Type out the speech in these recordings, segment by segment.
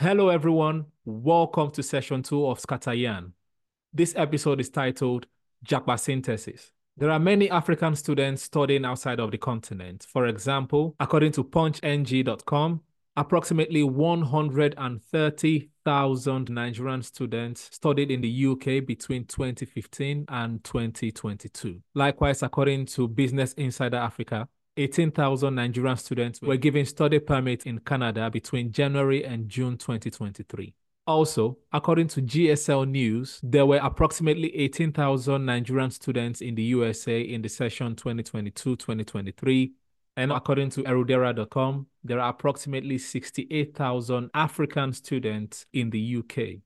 Hello, everyone. Welcome to session two of Scatter Yarn. This episode is titled Japa Synthesis. There are many African students studying outside of the continent. For example, according to punchng.com, approximately 130,000 Nigerian students studied in the UK between 2015 and 2022. Likewise, according to Business Insider Africa, 18,000 Nigerian students were given study permits in Canada between January and June 2023. Also, according to GSL News, there were approximately 18,000 Nigerian students in the USA in the session 2022 2023. And according to erudera.com, there are approximately 68,000 African students in the UK.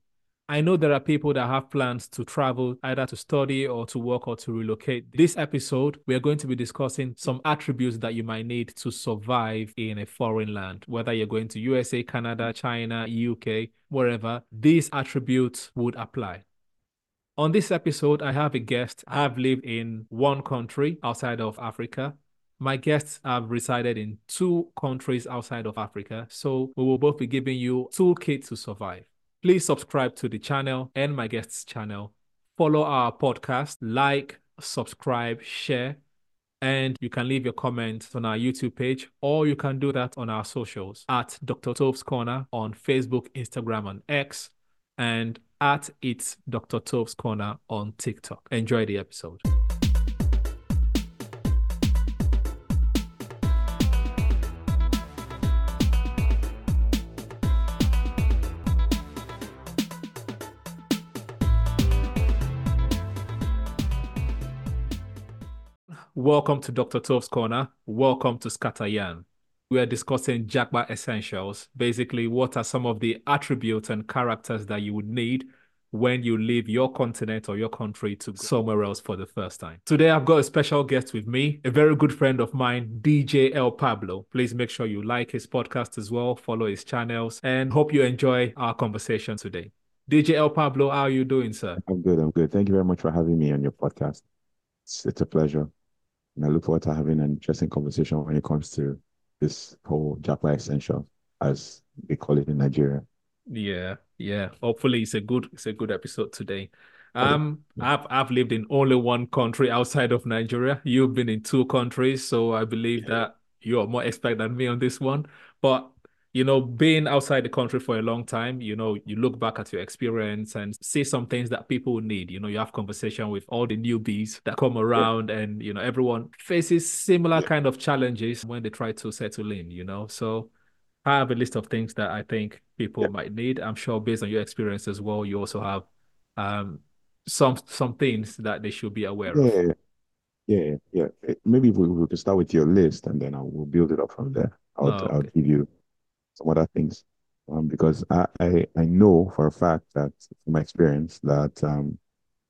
I know there are people that have plans to travel either to study or to work or to relocate. This episode, we are going to be discussing some attributes that you might need to survive in a foreign land, whether you're going to USA, Canada, China, UK, wherever, these attributes would apply. On this episode, I have a guest. I've lived in one country outside of Africa. My guests have resided in two countries outside of Africa. So we will both be giving you toolkit to survive. Please subscribe to the channel and my guest's channel. Follow our podcast, like, subscribe, share, and you can leave your comments on our YouTube page or you can do that on our socials at Dr. Tove's Corner on Facebook, Instagram, and X, and at It's Dr. Tove's Corner on TikTok. Enjoy the episode. Welcome to Dr. Tove's Corner. Welcome to Scatter Yarn. We are discussing Japa essentials. Basically, what are some of the attributes and characters that you would need when you leave your continent or your country to somewhere else for the first time. Today, I've got a special guest with me, a very good friend of mine, DJ El Pablo. Please make sure you like his podcast as well, follow his channels, and hope you enjoy our conversation today. DJ El Pablo, how are you doing, sir? I'm good. I'm good. Thank you very much for having me on your podcast. It's, it's a pleasure. And I look forward to having an interesting conversation when it comes to this whole Japa essential, as they call it in Nigeria. Yeah, yeah. Hopefully it's a good it's a good episode today. Um I've I've lived in only one country outside of Nigeria. You've been in two countries, so I believe Yeah. that you're more expert than me on this one. But you know, being outside the country for a long time, you know, you look back at your experience and see some things that people need. You know, you have conversation with all the newbies that come Yeah. around, and you know, everyone faces similar Yeah. kind of challenges when they try to settle in, you know. So I have a list of things that I think people Yeah. might need. I'm sure based on your experience as well, you also have um some some things that they should be aware of. Yeah. Yeah. Yeah. Maybe we, we could start with your list and then I will build it up from there. I'll Oh, I'll give you some other things. Um, because I, I I know for a fact that from my experience that um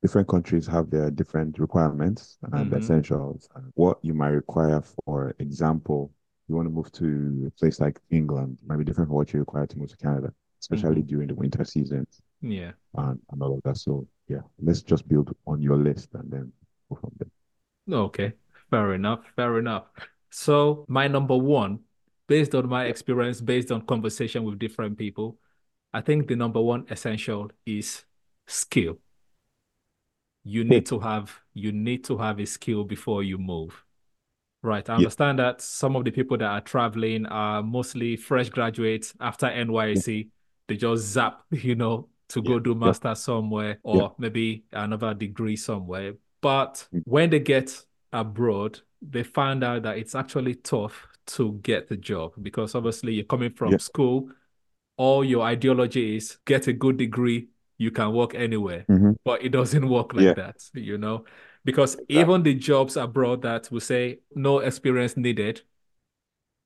different countries have their different requirements and hmm essentials. And what you might require, for example, you want to move to a place like England, might be different from what you require to move to Canada, especially hmm during the winter seasons Yeah. and, and all of that. So yeah, let's just build on your list and then go from there. Okay. Fair enough. Fair enough. So my number one, based on my Yeah. experience, based on conversation with different people, I think the number one essential is skill. You need to have you need to have a skill before you move. Right. I Yeah. understand that some of the people that are traveling are mostly fresh graduates after Yeah. NYSC. They just zap, you know, to Yeah. go do master somewhere Yeah. or maybe another degree somewhere. But Mm. when they get abroad, they find out that it's actually tough to get the job because obviously you're coming from Yeah. school, all your ideology is get a good degree, you can work anywhere. hmm But it doesn't work like Yeah. that, you know, because Exactly. even the jobs abroad that will say no experience needed,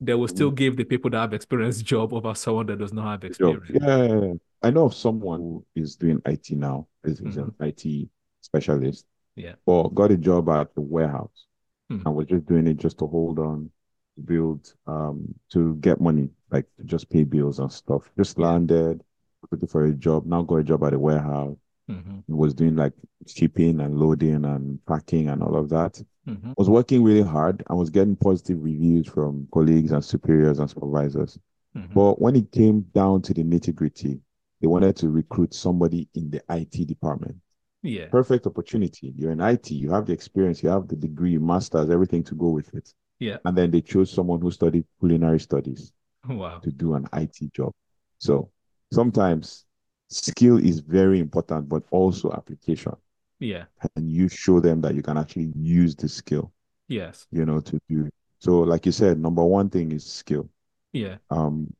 they will still Mhm. give the people that have experience job over someone that does not have experience. Yeah. I know of someone who is doing IT now. Is is hmm an IT specialist, Yeah. or got a job at the warehouse. Hmm. and was just doing it just to hold on, to build, um, to get money, like to just pay bills and stuff. Just landed, looking for a job, now got a job at a warehouse, hmm was doing like shipping and loading and packing and all of that. hmm Was working really hard and was getting positive reviews from colleagues and superiors and supervisors. Mhm. But when it came down to the nitty gritty, they wanted to recruit somebody in the IT department. Yeah. Perfect opportunity. You're in IT, you have the experience, you have the degree, masters, everything to go with it. Yeah. And then they chose someone who studied culinary studies Wow. to do an IT job. So sometimes skill is very important, but also application. Yeah. And you show them that you can actually use the skill, Yes. you know, to do. So, like you said, number one thing is skill. Yeah. Um,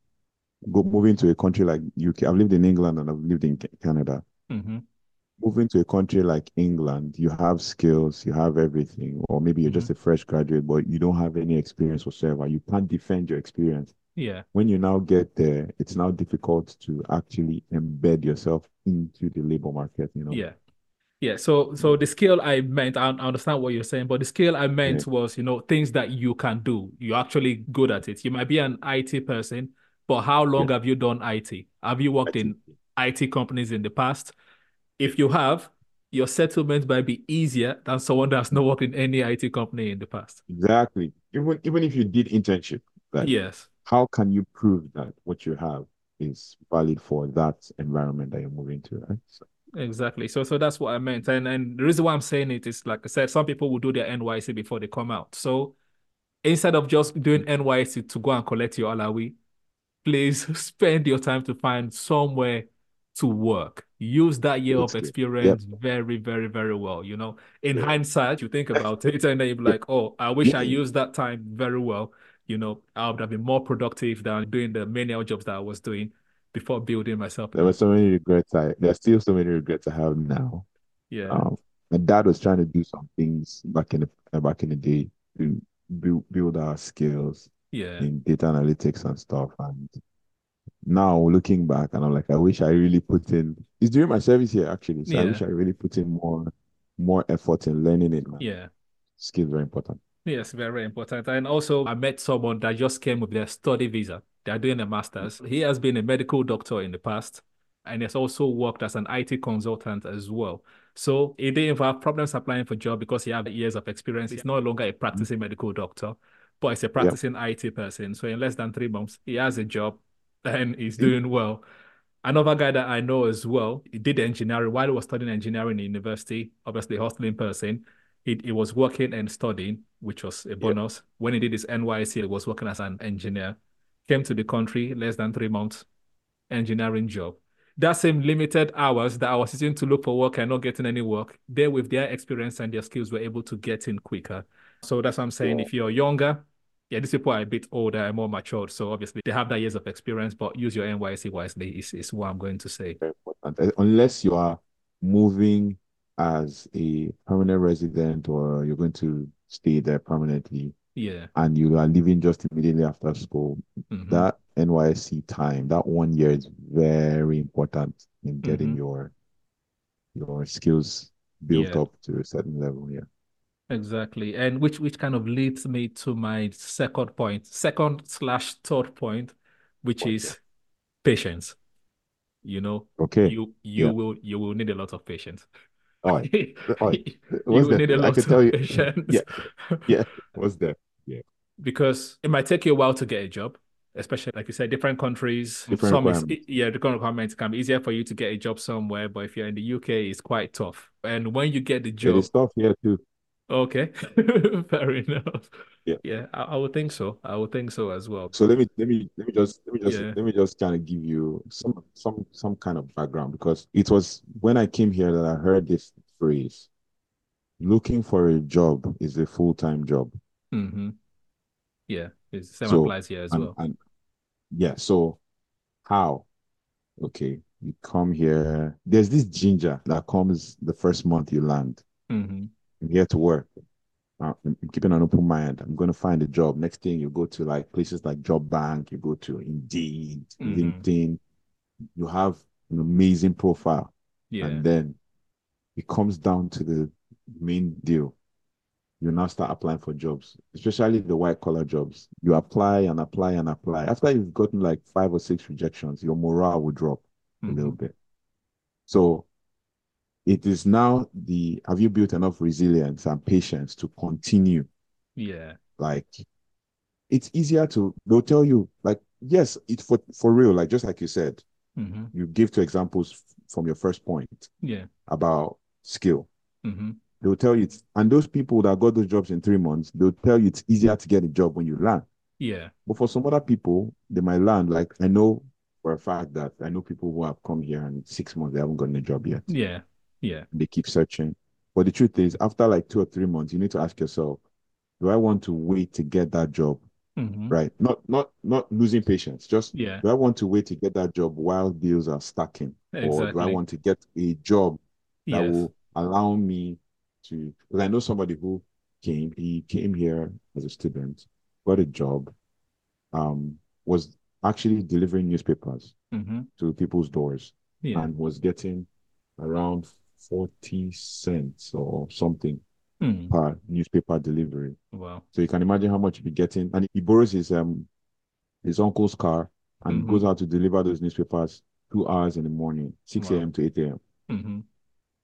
go moving to a country like UK. I've lived in England and I've lived in Ca- Canada. hmm Moving to a country like England, you have skills, you have everything, or maybe you're just mm-hmm. a fresh graduate, but you don't have any experience whatsoever. You can't defend your experience. Yeah. When you now get there, it's now difficult to actually embed yourself into the labor market, you know. Yeah. Yeah. So so the skill I meant, I, I understand what you're saying, but the skill I meant was, you know, things that you can do. You're actually good at it. You might be an IT person, but how long have you done IT? Have you worked in IT companies in the past? If you have, your settlement might be easier than someone that's not worked in any IT company in the past. Exactly. Even even if you did internship, like Yes. how can you prove that what you have is valid for that environment that you're moving to, right? So, Exactly. So so that's what I meant. And and the reason why I'm saying it is like I said, some people will do their NYSC before they come out. So instead of just doing NYSC to go and collect your allawee, please spend your time to find somewhere to work. Use that year of Good skill. experience very, very, very well. You know, in Yeah. hindsight, you think about it and then you're like, oh, I wish I used that time very well. You know, I would have been more productive than doing the menial jobs that I was doing before building myself. there were so many regrets. I there's still so many regrets I have now. Yeah. Um, my dad was trying to do some things back in the back in the day to build build our skills Yeah. in data analytics and stuff. And now looking back, and I'm like, I wish I really put in. It's during my service here actually, so I wish I really put in more more effort in learning it. Man. Yeah. Skills very important. Yes, very important. And also, I met someone that just came with their study visa. They're doing a master's. Mm-hmm. He has been a medical doctor in the past, and has also worked as an IT consultant as well. So he didn't have problems applying for job because he had years of experience. He's no longer a mm-hmm. practicing medical doctor, but he's a practicing IT person. So in less than three months, he has a job and he's doing well. Another guy that I know as well, he did engineering while he was studying engineering in university, obviously hustling person. He, he was working and studying, which was a bonus. When he did his NYC, he was working as an engineer. Came to the country less than three months, engineering job. That same limited hours that I was sitting to look for work and not getting any work, they with their experience and their skills were able to get in quicker. So that's what I'm saying. Yeah. If you're younger, yeah, these people are a bit older and more matured. So obviously they have that years of experience, but use your NYSC wisely is, is what I'm going to say. Very important. Unless you are moving as a permanent resident or you're going to stay there permanently Yeah. and you are leaving just immediately after school, Mhm. that NYC time, that one year is very important in getting Mhm. your your skills built Yeah. up to a certain level. Yeah. Exactly. And which which kind of leads me to my second point, second slash third point, which Okay. is patience. You know, Okay. you you Yeah. will you will need a lot of patience. All right. All right. You will that? need a I lot can of tell you. patience. Yeah. Yeah. What's that? Yeah. Because it might take you a while to get a job, especially like you said, different countries. Different some is yeah, different requirements can be easier for you to get a job somewhere, but if you're in the UK, it's quite tough. And when you get the job, is tough here too. Okay, fair enough. Yeah. Yeah, I, I would think so. I would think so as well. So let me let me let me just let me just Yeah. let me just kind of give you some some some kind of background because it was when I came here that I heard this phrase. Looking for a job is a full-time job. Mm-hmm. Yeah, the same So, applies here as and, well. and yeah, so how? Okay, you come here. There's this ginger that comes the first month you land. hmm I'm here to work. Uh, I'm keeping an open mind. I'm going to find a job. Next thing you go to like places like Job Bank, you go to Indeed, Mhm. LinkedIn. You have an amazing profile, Yeah. and then it comes down to the main deal. You now start applying for jobs, especially the white collar jobs. You apply and apply and apply. After you've gotten like five or six rejections, your morale will drop a little Mhm. bit. So it is now the have you built enough resilience and patience to continue? Yeah. Like it's easier to they'll tell you like yes, it for for real, like just like you said, hmm you give two examples from your first point Yeah. about skill. hmm They'll tell you, it's, and those people that got those jobs in three months, they'll tell you it's easier to get a job when you learn. Yeah. But for some other people, they might learn. Like I know for a fact that I know people who have come here and six months they haven't gotten a job yet. Yeah. Yeah. They keep searching. But the truth is, after like two or three months, you need to ask yourself, do I want to wait to get that job? hmm Right? Not not not losing patience. Just Yeah. do I want to wait to get that job while deals are stacking? Or do I want to get a job that Yes. will allow me to because I know somebody who came, he came here as a student, got a job, um, was actually delivering newspapers hmm to people's doors Yeah. and was getting around 40 cents or something Mm. per newspaper delivery. Wow. So you can imagine how much he'd be getting. And he borrows his um his uncle's car and Mhm. goes out to deliver those newspapers two hours in the morning, 6 Wow. a.m. to 8 a.m. hmm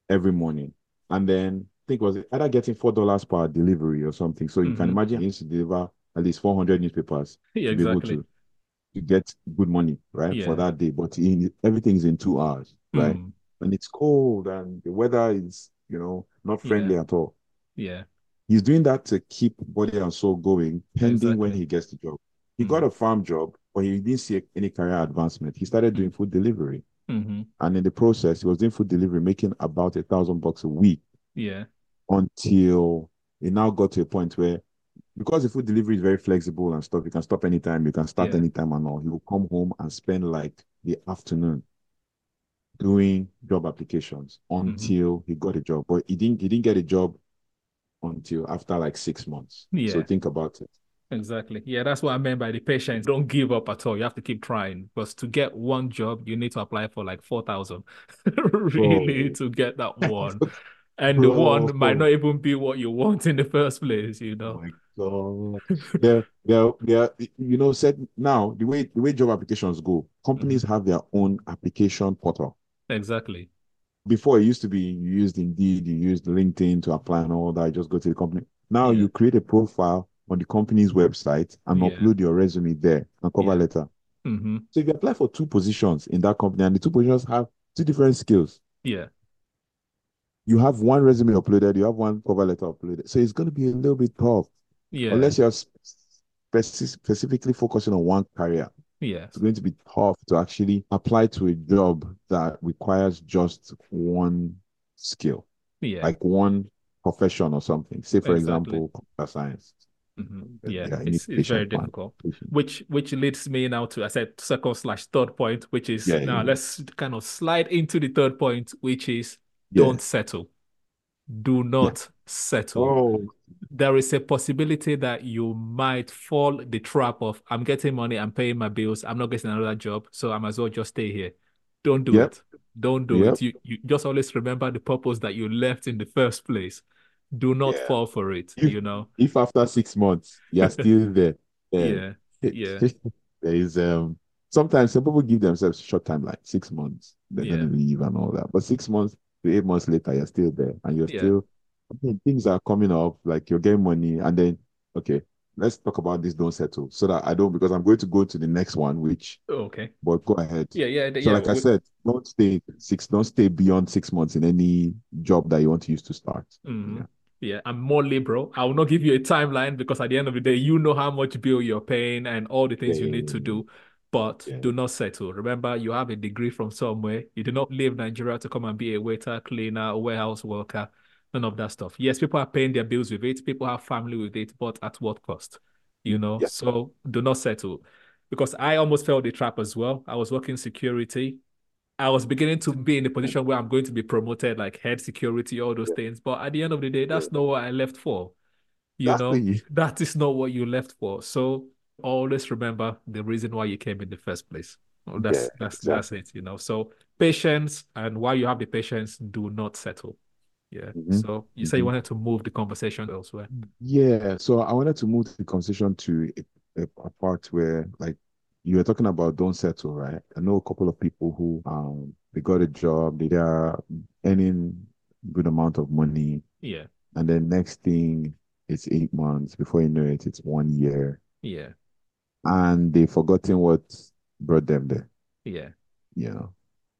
every morning. And then I think it was either getting four dollars per delivery or something. So you can Mhm. imagine he needs to deliver at least 400 newspapers Yeah, to be able exactly. to, to get good money, right? Yeah. For that day. But in, everything's in two hours, right? Mm. And it's cold and the weather is, you know, not friendly at all. Yeah. He's doing that to keep body and soul going, pending when he gets the job. He Mm. got a farm job, but he didn't see any career advancement. He started doing food delivery. hmm And in the process, he was doing food delivery, making about a thousand bucks a week Yeah. until it now got to a point where because the food delivery is very flexible and stuff, you can stop anytime, you can start Yeah. anytime and all. He will come home and spend like the afternoon doing job applications Mm-hmm. until he got a job. But he didn't he didn't get a job until after like six months. So think about it. Exactly. Yeah, that's what I meant by the patience. Don't give up at all. You have to keep trying because to get one job, you need to apply for like 4,000 really Bro. to get that one. And the one might not even be what you want in the first place, you Oh know? my God. They're, they're, they're, you know, said now the way the way job applications go, companies Mm-hmm. have their own application portal. Exactly. before it used to be you used Indeed, you used LinkedIn to apply and all that. You just go to the company. Now Yeah. you create a profile on the company's website and Yeah. upload your resume there and cover Yeah. letter. hmm So if you apply for two positions in that company and the two positions have two different skills, Yeah. you have one resume uploaded, you have one cover letter uploaded. So it's going to be a little bit tough Yeah. unless you're speci- specifically focusing on one career. Yes. It's going to be tough to actually apply to a job that requires just one skill. Yeah. like one profession or something. Say, for Exactly. example, computer science. Mhm. Yeah, Yeah. It's, it's very difficult. Which which leads me now to I said second slash third point, which is Yeah, now yeah. let's kind of slide into the third point, which is Yeah. don't settle. Do not settle. Oh, There is a possibility that you might fall the trap of I'm getting money, I'm paying my bills, I'm not getting another job, so I might as well just stay here. Don't do Yep. it. Don't do Yep. it. You you just always remember the purpose that you left in the first place. Do not Yeah. fall for it, If- you know. if after six months you're still there, then Yeah. Yeah. there is um sometimes some people give themselves short timeline, six months, they're Yeah. gonna leave and all that. But six months to eight months later, you're still there and you're Yeah. still I mean, things are coming up, like you're getting money, and then okay, let's talk about this don't settle so that I don't because I'm going to go to the next one, which Okay. but go ahead. Yeah, yeah, So, yeah. like I said, don't stay six, don't stay beyond six months in any job that you want to use to start. Mhm. Yeah. Yeah, I'm more liberal. I will not give you a timeline because at the end of the day, you know how much bill you're paying and all the things Yeah, you need to do. But Yeah. do not settle. Remember, you have a degree from somewhere. You do not leave Nigeria to come and be a waiter, cleaner, warehouse worker, none of that stuff. Yes, people are paying their bills with it. People have family with it, but at what cost? You know, Yeah. so do not settle. Because I almost fell the trap as well. I was working security. I was beginning to be in a position where I'm going to be promoted, like head security, all those Yeah. things. But at the end of the day, that's not what I left for. You know, Exactly. that is not what you left for. So always remember the reason why you came in the first place. Well, that's Yeah, that's exactly. that's it, you know. So patience, and while you have the patience, do not settle. Yeah. Mhm, So you say you wanted to move the conversation elsewhere. Yeah. So I wanted to move the conversation to a, a, a part where, like, you were talking about don't settle, right? I know a couple of people who um they got a job, they are earning good amount of money, Yeah. and then next thing it's eight months before you know it, it's one year. Yeah. And they've forgotten what brought them there. Yeah. You know,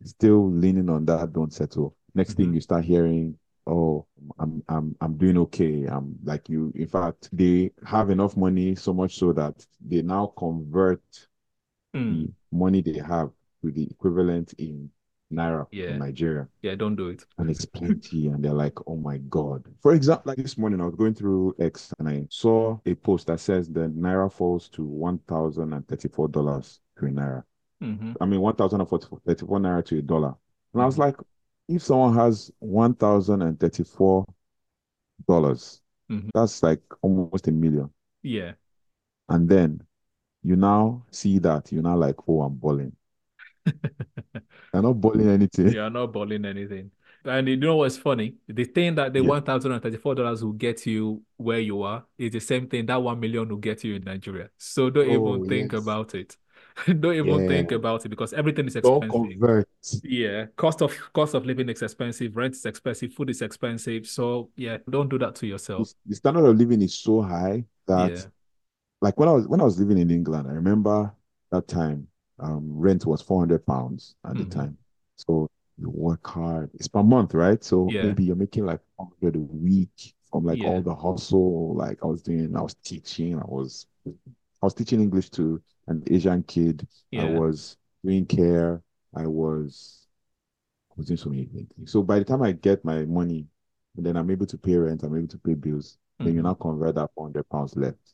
still leaning on that, don't settle. Next mm-hmm. thing you start hearing, oh, I'm I'm I'm doing okay. I'm like you. In fact, they have enough money so much so that they now convert mm. the money they have to the equivalent in naira yeah. in Nigeria. Yeah, don't do it. And it's plenty, and they're like, oh my god. For example, like this morning, I was going through X and I saw a post that says the naira falls to one thousand and thirty-four dollars to a naira. Mm-hmm. I mean, one thousand and thirty-four naira to a dollar. And I was mm-hmm. like, if someone has one thousand and thirty-four dollars, mm-hmm. that's like almost a million. Yeah. And then you now see that you're now like, oh, I'm balling. You're not balling anything. You're not balling anything. And you know what's funny? The thing that the yeah. one thousand and thirty-four dollars will get you where you are is the same thing that one million will get you in Nigeria. So don't oh, even think yes. about it. don't even yeah. think about it because everything is expensive. Don't convert. Yeah, cost of cost of living is expensive, rent is expensive, food is expensive. So yeah, don't do that to yourself. The standard of living is so high that, yeah. like when I was when I was living in England, I remember that time um, rent was 400 pounds at mm-hmm. the time. So you work hard. It's per month, right? So yeah. maybe you're making like 100 a week from like yeah. all the hustle. Like I was doing, I was teaching, I was, I was teaching English to an Asian kid. Yeah. I was doing care. I was, I was doing so many things. So by the time I get my money, then I'm able to pay rent, I'm able to pay bills. Mm-hmm. Then you now convert that 400 pounds left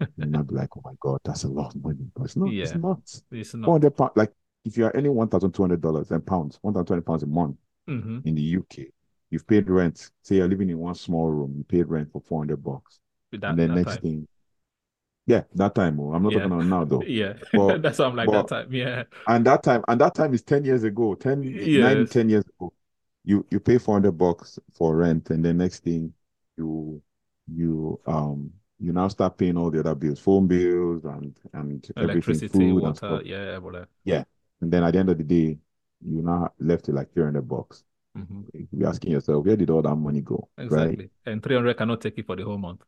you might be like, oh my God, that's a lot of money. But it's not. Yeah, it's not. It's not. 400 pounds, like if you are earning $1,200 and pounds, 1,020 pounds a month mm-hmm. in the UK, you've paid rent. Say you're living in one small room, you paid rent for 400 bucks. That, and then next time. thing, yeah, that time. Oh, I'm not yeah. talking about now though. yeah, but, that's what I'm like but, that time. Yeah, and that time, and that time is 10 years ago, 10, yes. 9, 10 years ago. You you pay 400 bucks for rent, and the next thing you you um you now start paying all the other bills, phone bills and and electricity, food water, yeah, whatever. Yeah, and then at the end of the day, you now left with like three hundred bucks. Mm-hmm. You're asking yourself, where did all that money go? Exactly, right? and three hundred cannot take you for the whole month.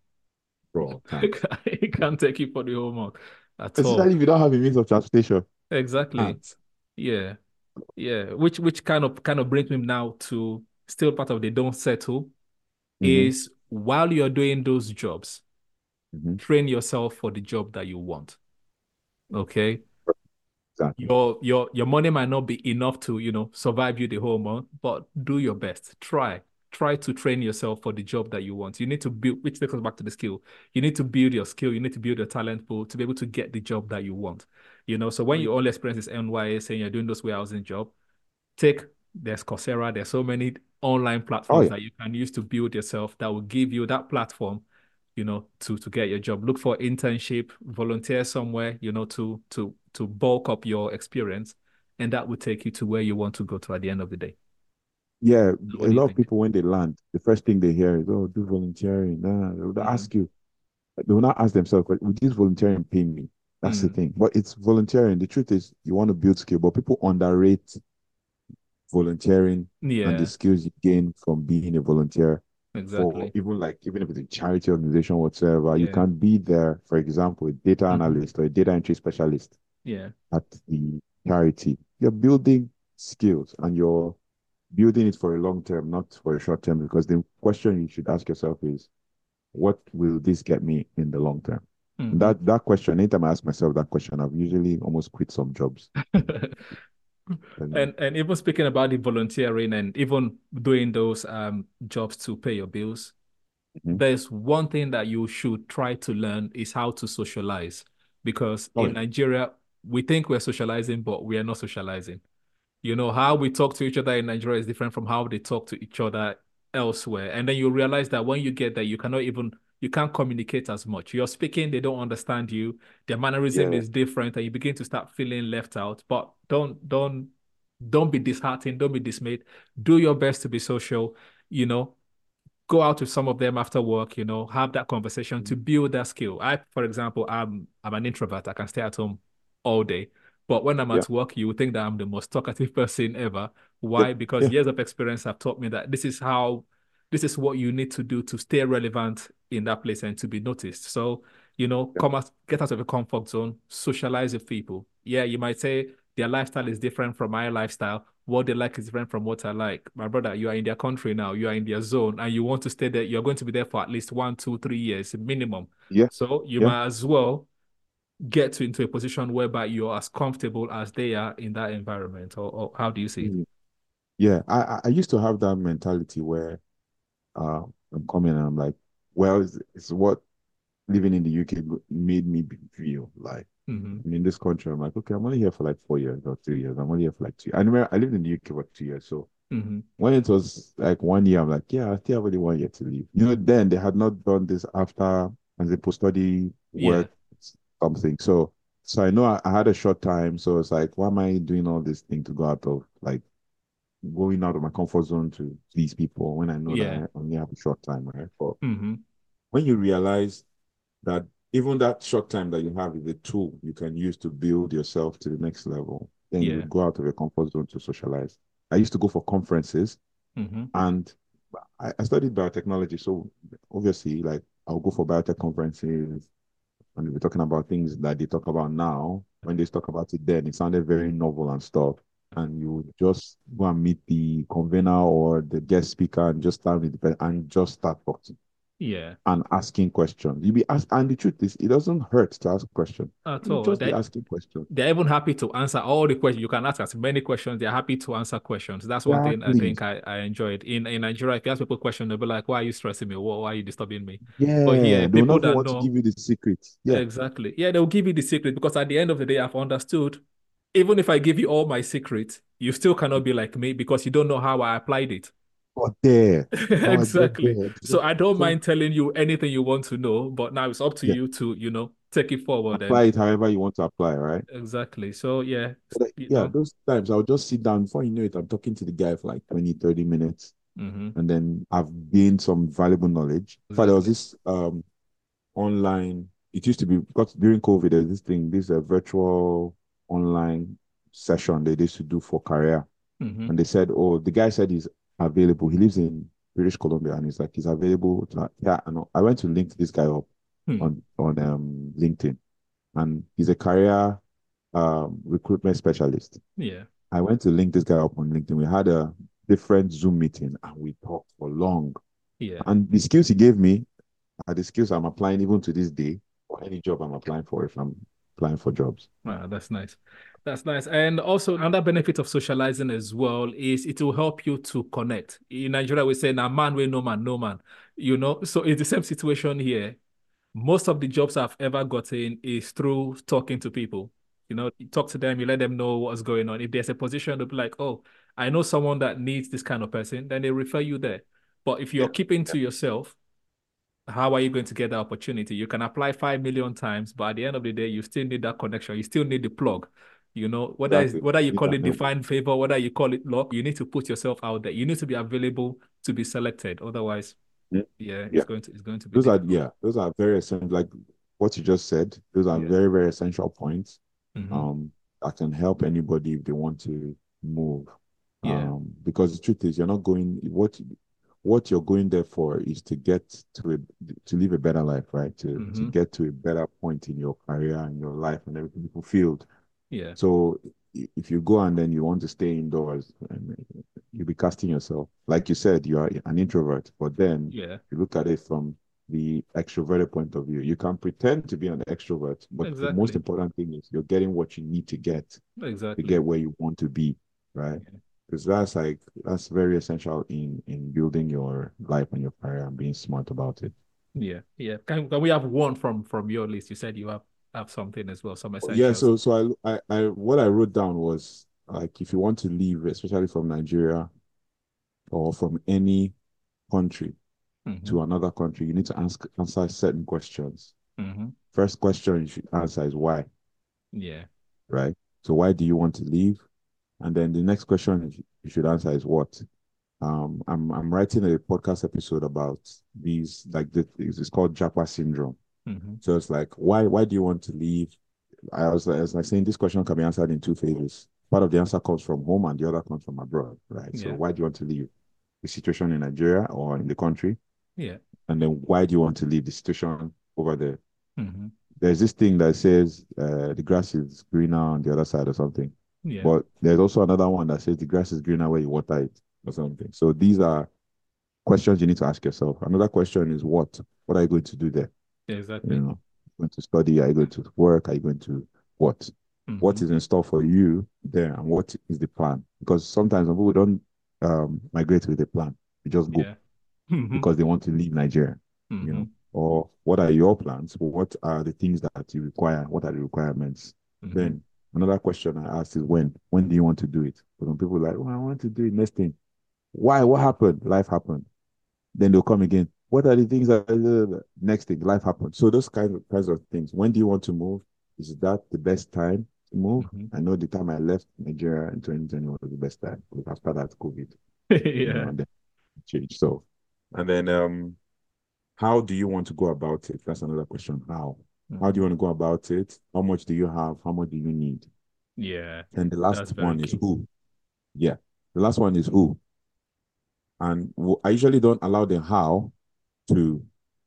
Bro, can't. it can't take you for the whole month. At Especially all. if you don't have a means of transportation. Exactly. Can't. Yeah, yeah. Which which kind of kind of brings me now to still part of the don't settle mm-hmm. is while you're doing those jobs, mm-hmm. train yourself for the job that you want. Okay. Exactly. Your your your money might not be enough to you know survive you the whole month, but do your best. Try try to train yourself for the job that you want. You need to build, which takes us back to the skill. You need to build your skill. You need to build your talent pool to be able to get the job that you want. You know, so when you only experience this NYA saying you're doing those warehousing job, take there's Coursera. There's so many online platforms oh, yeah. that you can use to build yourself that will give you that platform you know to to get your job. Look for internship volunteer somewhere you know to to to bulk up your experience and that will take you to where you want to go to at the end of the day. Yeah so a lot of people when they land the first thing they hear is oh do volunteering. Nah, they'll mm-hmm. ask you. They will not ask themselves would this volunteering pay me? That's mm-hmm. the thing. But it's volunteering. The truth is you want to build skill but people underrate volunteering yeah. and the skills you gain from being a volunteer Exactly. even like even if it's a charity organization whatsoever, yeah. you can be there, for example, a data mm-hmm. analyst or a data entry specialist. Yeah. At the charity. You're building skills and you're building it for a long term, not for a short term, because the question you should ask yourself is, what will this get me in the long term? Mm-hmm. That that question, anytime I ask myself that question, I've usually almost quit some jobs. and and even speaking about the volunteering and even doing those um jobs to pay your bills mm-hmm. there's one thing that you should try to learn is how to socialize because oh, in yeah. nigeria we think we're socializing but we are not socializing you know how we talk to each other in nigeria is different from how they talk to each other elsewhere and then you realize that when you get there you cannot even you can't communicate as much. You're speaking, they don't understand you. Their mannerism yeah. is different, and you begin to start feeling left out. But don't don't don't be disheartened. Don't be dismayed. Do your best to be social. You know, go out with some of them after work. You know, have that conversation to mm. build that skill. I, for example, I'm I'm an introvert. I can stay at home all day. But when I'm at work, you would think that I'm the most talkative person ever. Why? Because yeah. years of experience have taught me that this is how this is what you need to do to stay relevant in that place and to be noticed. So You know, Yeah. come out, get out of your comfort zone, socialize with people. Yeah, you might say their lifestyle is different from my lifestyle. What they like is different from what I like. My brother, you are in their country now, you are in their zone, and you want to stay there. You're going to be there for at least one, two, three years minimum. Yeah. So you Yeah. might as well get to, into a position whereby you're as comfortable as they are in that environment. Or, or how do you see it? Mm. Yeah, I, I- I used to have that mentality where uh, I'm coming and I'm like, well, it's, it's what living in the UK made me feel like. Mhm. I in this country, I'm like, okay, I'm only here for like four years or three years. I'm only here for like two. I remember I lived in the UK for two years. So Mhm. when it was like one year, I'm like, yeah, I still have only one year to leave. You know, then they had not done this after and the post-study Yeah. work something. So so I know I, I had a short time. So it's like, why am I doing all this thing to go out of like going out of my comfort zone to these people when I know Yeah. that I only have a short time, right? But Mhm. when you realize that even that short time that you have is a tool you can use to build yourself to the next level, then you go out of your comfort zone to socialize. I used to go for conferences Mhm. and I, I studied biotechnology. So obviously, like I'll go for biotech conferences and we're talking about things that they talk about now. When they talk about it then, it sounded very novel and stuff. And you just go and meet the convener or the guest speaker and just start with the and just start talking Yeah. and asking questions. You be asked, and the truth is, it doesn't hurt to ask questions. At You all. just be They, asking questions. they're even happy to answer all the questions. You can ask as many questions. They're happy to answer questions. That's one thing I think I, I enjoyed. In in Nigeria, if you ask people questions, they'll be like, Why are you stressing me? Why, why are you disturbing me? Yeah, But here, they people that want to give you the secret. Yeah, exactly. Yeah, they'll give you the secret because at the end of the day, I've understood. Even if I give you all my secrets, you still cannot be like me because you don't know how I applied it. But there, Exactly. there. So I don't So mind telling you anything you want to know, but now it's up to yeah, you to, you know, take it forward and apply it however you want to apply, right? exactly. So yeah, like, yeah, know. those times I'll just sit down before you know it, I'm talking to the guy for like 20, 30 minutes, hmm and then I've gained some valuable knowledge. In fact, there was this um online, it used to be because during COVID, there's this thing, this a virtual online session they used to do for career. hmm And they said, oh, the guy said he's available. He lives in British Columbia and he's like, he's available. To, yeah, I know. I went to link this guy up Hmm. on, on um, LinkedIn and he's a career um, recruitment specialist. Yeah. I went to link this guy up on LinkedIn. We had a different Zoom meeting and we talked for long. Yeah. And the skills he gave me are the skills I'm applying even to this day for any job I'm applying for if I'm applying for jobs. Wow, that's nice. That's nice. And also another benefit of socializing as well is it will help you to connect. In Nigeria, we say now man we no man, no man. You know, so it's the same situation here. Most of the jobs I've ever gotten is through talking to people. You know, you talk to them, you let them know what's going on. If there's a position, they'll be like, oh, I know someone that needs this kind of person, then they refer you there. But if you're Yeah. keeping to yourself, how are you going to get that opportunity? You can apply five million times, but at the end of the day, you still need that connection. You still need the plug. You know, whether Exactly. whether you call can it divine favor, whether you call it luck, you need to put yourself out there. You need to be available to be selected. Otherwise, Yeah. yeah, it's going to it's going to be Those are yeah, those are very essential. Like what you just said, those are Yeah. very, very essential points. Mhm. Um, that can help anybody if they want to move. Yeah. Um, because the truth is, you're not going. What what you're going there for is to get to a to live a better life, right? To to Mhm. get to a better point in your career and your life and everything fulfilled. Yeah. So if you go and then you want to stay indoors, and you'll be casting yourself. Like you said, you are an introvert, but then Yeah. you look at it from the extroverted point of view. You can pretend to be an extrovert, but the most important thing is you're getting what you need to get exactly. to Exactly. get where you want to be, right? Yeah. Because that's like that's very essential in in building your life and your career and being smart about it. Yeah. Yeah. Can, can we have one from from your list? You said you have have something as well, some Yeah, essentials. so so I I, I what I wrote down was like if you want to leave, especially from Nigeria or from any country Mhm. to another country, you need to ask answer certain questions. Mhm. First question you should answer is why, Yeah. right? So why do you want to leave? And then the next question you should- answer is what. Um, I'm I'm writing a podcast episode about these like the it's called Japa syndrome. Mhm. So it's like why why do you want to leave? I was as I saying this question can be answered in two phases. Part of the answer comes from home and the other comes from abroad, right? So why do you want to leave? The situation in Nigeria or in the country? Yeah. And then why do you want to leave the situation over there? Mhm. There's this thing that says uh, the grass is greener on the other side or something. Yeah. But there's also another one that says the grass is greener where you water it or something. So these are questions you need to ask yourself. Another question is what? What are you going to do there? Exactly. You know, going to study? Are you going to work? Are you going to what? What Mhm. is in store for you there, and what is the plan? Because sometimes when people don't um, migrate with a plan, they just go Yeah. Mhm. because they want to leave Nigeria. You know, Mhm. or what are your plans? What are the things that you require? What are the requirements? Mhm. Then another question I asked is when? When do you want to do it? Because when people are like, oh, I want to do it next thing. Why? What happened? Life happened. Then they'll come again. What are the things that next thing? Life happens? So those kinds of kinds of things. When do you want to move? Is that the best time to move? Mhm. I know the time I left Nigeria in 2020 was the best time because after that COVID, you know, yeah. and then changed. So and then um how do you want to go about it? That's another question. How? How do you want to go about it? How much do you have? How much do you need? Yeah. And the last one is key. who. Yeah. The last one is who. And I usually don't allow the how to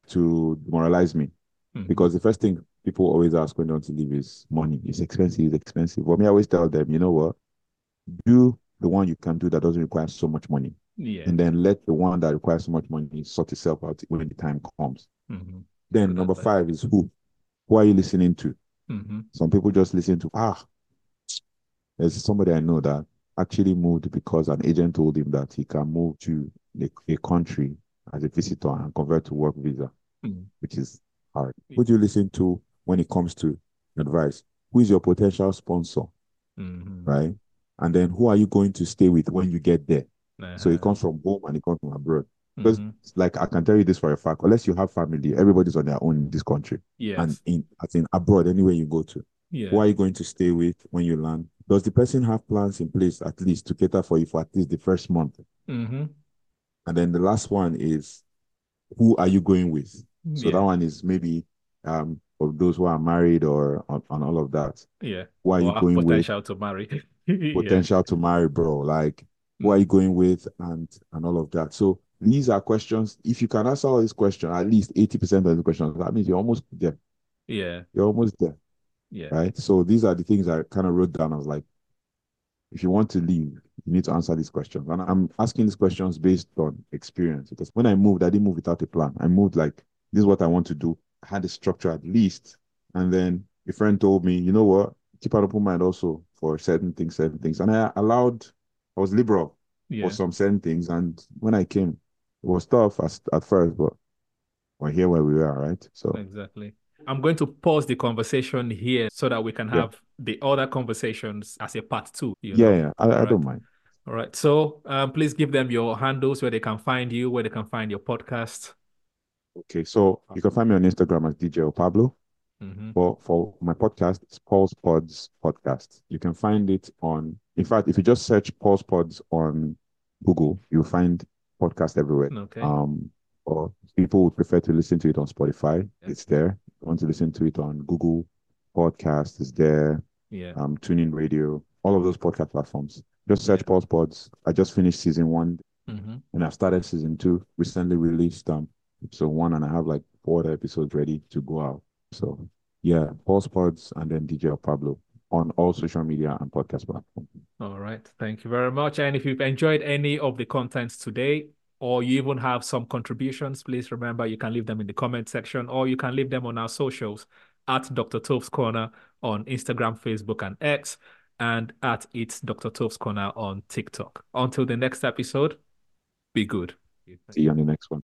to demoralize me Mhm. because the first thing people always ask when they want to leave is money. It's expensive, it's expensive. But me, I always tell them, you know what? Do the one you can do that doesn't require so much money. Yeah. And then let the one that requires so much money sort itself out when the time comes. Mhm. Then number five is who. Who are you listening to? Mhm. Some people just listen to, ah, there's somebody I know that actually moved because an agent told him that he can move to a, a country as a visitor and convert to work visa, Mhm. which is hard. Who do you listen to when it comes to advice? Who is your potential sponsor, Mhm. right? And then who are you going to stay with when you get there? So Uh-huh. it comes from home and it comes from abroad. Because Mhm. like I can tell you this for a fact, unless you have family, everybody's on their own in this country. Yeah. And in as in abroad, anywhere you go to. Yeah. Who are you going to stay with when you land? Does the person have plans in place at least to cater for you for at least the first month? Mhm. And then the last one is who are you going with? So Yeah. that one is maybe um for those who are married or on, all of that. Yeah. Who are Or you going with? potential to marry. Yeah. Potential to marry, bro. Like who are you going with and and all of that. So these are questions. If you can answer all these questions, at least 80% of the questions, that means you're almost there. Yeah. You're almost there. Yeah. Right. So these are the things I kind of wrote down. I was like, if you want to leave, you need to answer these questions. And I'm asking these questions based on experience. Because when I moved, I didn't move without a plan. I moved like, this is what I want to do. I had a structure at least. And then a friend told me, you know what? Keep an open mind also for certain things, certain things. And I allowed, I was liberal Yeah. for some certain things. And when I came, it was tough at, at first, but we're here where we are, right? So Exactly. I'm going to pause the conversation here so that we can Yeah. have the other conversations as a part two. You yeah, know? yeah, I, I Alright. don't mind. All right. So um, please give them your handles where they can find you, where they can find your podcast. Okay, so you can find me on Instagram as DJ Pablo. Mhm. But for my podcast, it's Paulz Podz Podcast. You can find it on, in fact, if you just search Paulz Podz on Google, you'll find podcast everywhere. Okay. Um, or people would prefer to listen to it on Spotify. Yeah. It's there. Want to listen to it on Google Podcast, is there. Yeah. Um, TuneIn Radio, all of those podcast platforms. Just search Paulz Podz. I just finished season one hmm and I've started season two. Recently released um episode one, and I have like four other episodes ready to go out. So yeah, Paulz Podz and then DJ Pablo on all social media and podcast platforms. All right. Thank you very much. And if you've enjoyed any of the contents today, or you even have some contributions, please remember you can leave them in the comment section or you can leave them on our socials at Dr. Tove's Corner on Instagram, Facebook, and X, and at It's Dr. Tove's Corner on TikTok. Until the next episode, be good. See you on the next one.